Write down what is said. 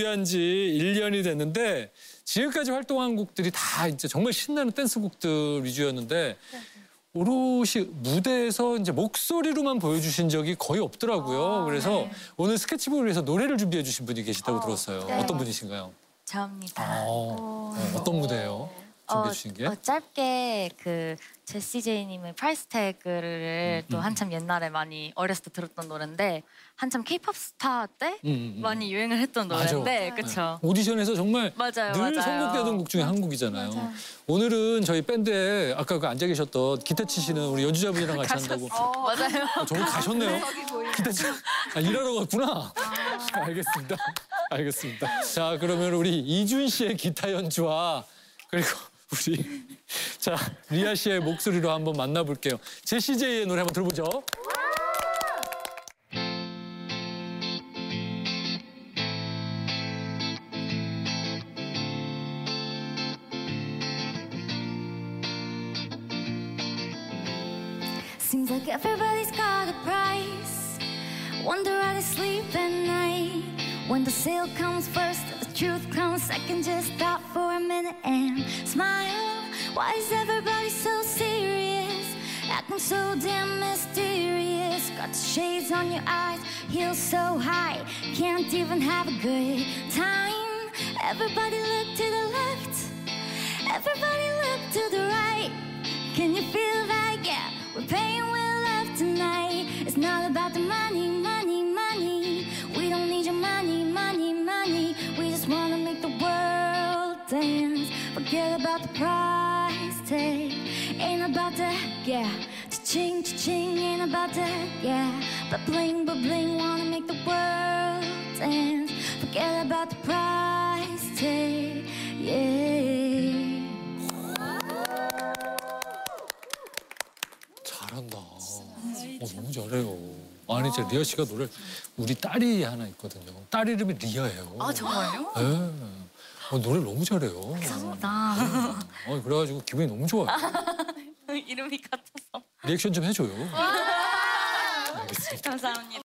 데뷔한 지 1년이 됐는데 지금까지 활동한 곡들이 다 이제 정말 신나는 댄스곡들 위주였는데 오롯이 무대에서 이제 목소리로만 보여주신 적이 거의 없더라고요. 그래서 오늘 스케치북을 위해서 노래를 준비해 주신 분이 계시다고 들었어요. 네. 어떤 분이신가요? 저입니다. 어, 네, 어떤 무대예요? 준비해 주신 게? 어, 짧게 그 제시 제이님의 Price Tag를 또 음. 한참 옛날에 많이 어렸을 때 들었던 노래인데 한참 케이팝 스타 때 음, 음, 음. 많이 유행을 했던. 노래인데 그쵸? 오디션에서 정말 맞아요, 늘 맞아요. 선곡되던 곡 중에 한 곡이잖아요. 맞아요. 오늘은 저희 밴드에 아까 그 앉아 계셨던 기타 치시는 우리 연주자분이랑 같이 한다고. 맞아요. 아, 저분 가셨네요. 기타 치 아, 일하러 갔구나. 알겠습니다. 알겠습니다. 자, 그러면 우리 이준 씨의 기타 연주와 그리고 우리 자 리아 씨의 목소리로 한번 만나볼게요. 제시 제이의 노래 한번 들어보죠. Seems like everybody's got a price. Wonder why they sleep at night. When the sale comes first, the truth comes second. Just stop for a minute and smile. Why is everybody so serious? Acting so damn mysterious. Got the shades on your eyes, heels so high. Can't even have a good time. Everybody look to the left. Everybody look to the right. Can you feel that? Yeah, we're paying with love tonight. It's not about the money, money, money. We don't need your money, money, money. We just wanna make the world dance. Forget about the. Ain't about that, yeah. Cha-ching, cha-ching, ain't about that, yeah. But bling, but bling, wanna make the world dance. Forget about the price tag, yeah. 잘한다. 어, 너무 잘해요. 아니, 제 리아 씨가 노래 우리 딸이 하나 있거든요. 딸 이름이 리아예요. 아 정말요? 네. 어, 노래 너무 잘해요. 감사합니다. 어, 그래가지고 기분이 너무 좋아요. 이름이 같아서 리액션 좀 해줘요. 알겠습니다. 감사합니다.